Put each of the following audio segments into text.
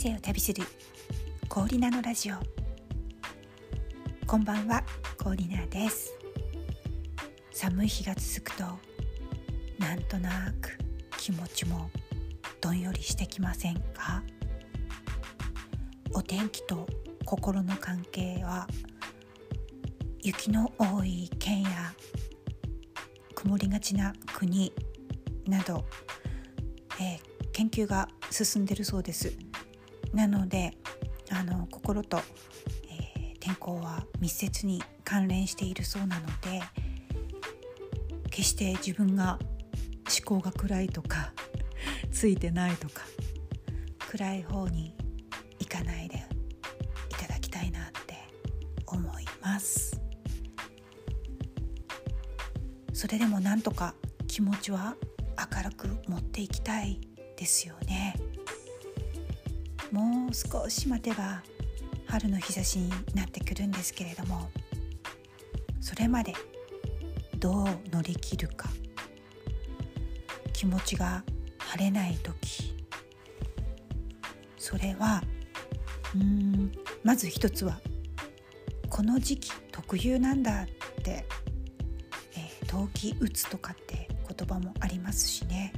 生を旅するコーリナのラジオ。こんばんはコーリナです。寒い日が続くとなんとなく気持ちもどんよりしてきませんか？お天気と心の関係は雪の多い県や曇りがちな国など、えー、研究が進んでるそうです。なのであの心と、えー、天候は密接に関連しているそうなので決して自分が思考が暗いとか ついてないとか暗い方に行かないでいただきたいなって思います。それでもなんとか気持ちは明るく持っていきたいですよね。もう少し待てば春の日差しになってくるんですけれどもそれまでどう乗り切るか気持ちが晴れない時それはうんまず一つはこの時期特有なんだって、えー、冬季うつとかって言葉もありますしね。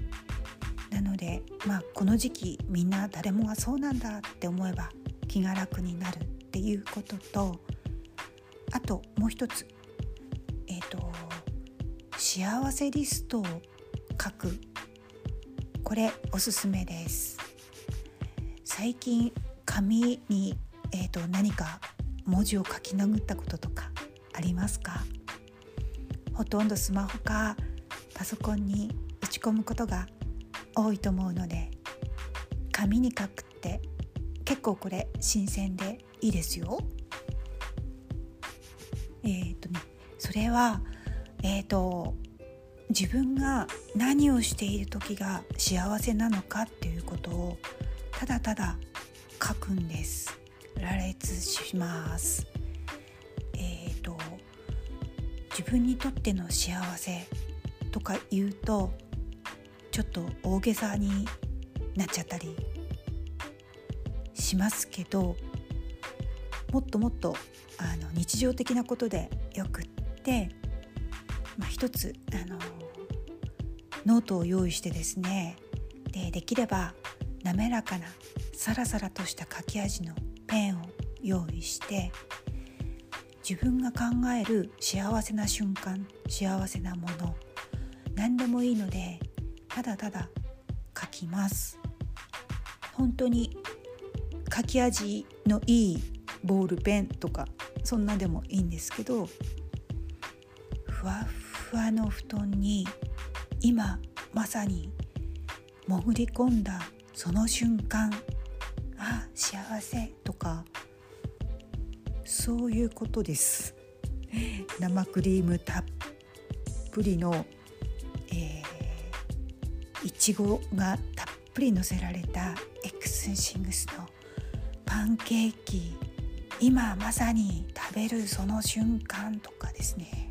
なのでまあこの時期みんな誰もがそうなんだって思えば気が楽になるっていうこととあともう一つえっ、ー、と幸せリストを書く。これおすすめです。最近紙に、えーと、何か文字を書き殴ったこととかありますか？ほとんどスマホかパソコンに打ち込むことが多いと思うので紙に書くって結構これ新鮮でいいですよ。えー、っとねそれはえー、っと自分が何をしている時が幸せなのかっていうことをただただ書くんです。羅列します。えっ、と自分にとっての幸せとか言うとちょっと大げさになっちゃったりしますけどもっともっとあの日常的なことでよくって、まあ、一つあのノートを用意してですねでできれば滑らかなサラサラとした書き味のペンを用意して自分が考える幸せな瞬間幸せなもの何でもいいのでただただ書きます。本当に書き味のいいボールペンとかそんなでもいいんですけどふわふわの布団に今まさに潜り込んだその瞬間あ幸せとかそういうことです。生クリームたっぷりのいちごがたっぷりのせられたエクスシングスのパンケーキ今まさに食べるその瞬間とかですね、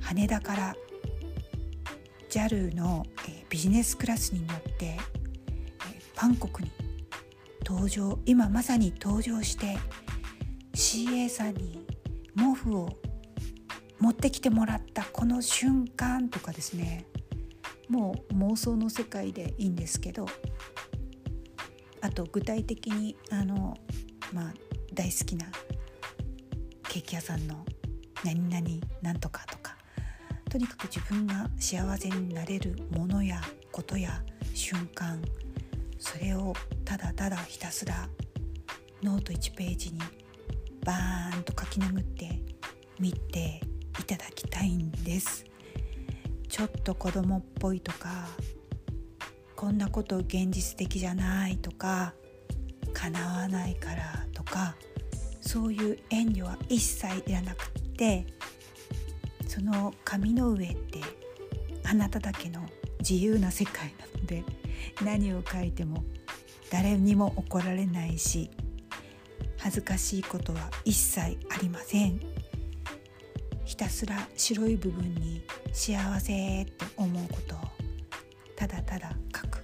羽田から JAL の、ビジネスクラスに乗って、え、バンコクに登場今まさに登場して CA さんに毛布を持ってきてもらったこの瞬間とかですね。もう妄想の世界でいいんですけどあと具体的にあの、まあ、大好きなケーキ屋さんの何々なんとかとかとにかく自分が幸せになれるものやことや瞬間それをただただひたすらノート1ページにバーンと書き殴って見ていただきたいんです。ちょっと子供っぽいとかこんなこと現実的じゃないとか叶わないからとかそういう遠慮は一切いらなくってその紙の上ってあなただけの自由な世界なので何を書いても誰にも怒られないし恥ずかしいことは一切ありません。ひたすら白い部分に幸せって思うことをただただ書く。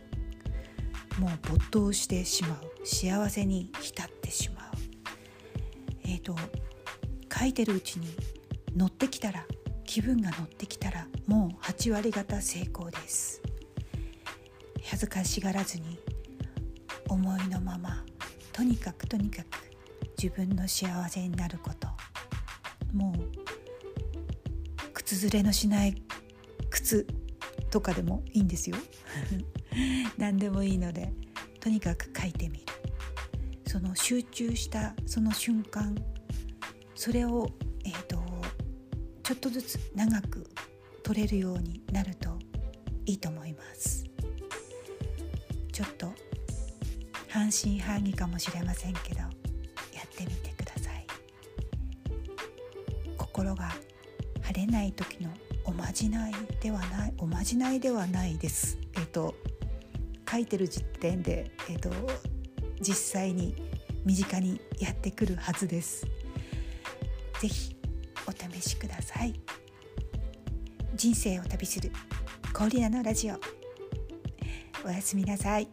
もう没頭してしまう。幸せに浸ってしまう。えっ、ー、と書いてるうちに乗ってきたら気分が乗ってきたらもう8割方成功です。恥ずかしがらずに思いのままとにかくとにかく自分の幸せになること。もう靴ずれのしない靴とかでもいいんですよ。何でもいいのでとにかく書いてみる。その集中したその瞬間それを、えーと、ちょっとずつ長く取れるようになるといいと思います。ちょっと半信半疑かもしれませんけどやってみてください。心が晴れない時のおまじないではないおまじないではないです。えっ、ー、と書いてる時点でえっ、ー、と実際に身近にやってくるはずです。ぜひお試しください。人生を旅するコーリナのラジオ。おやすみなさい。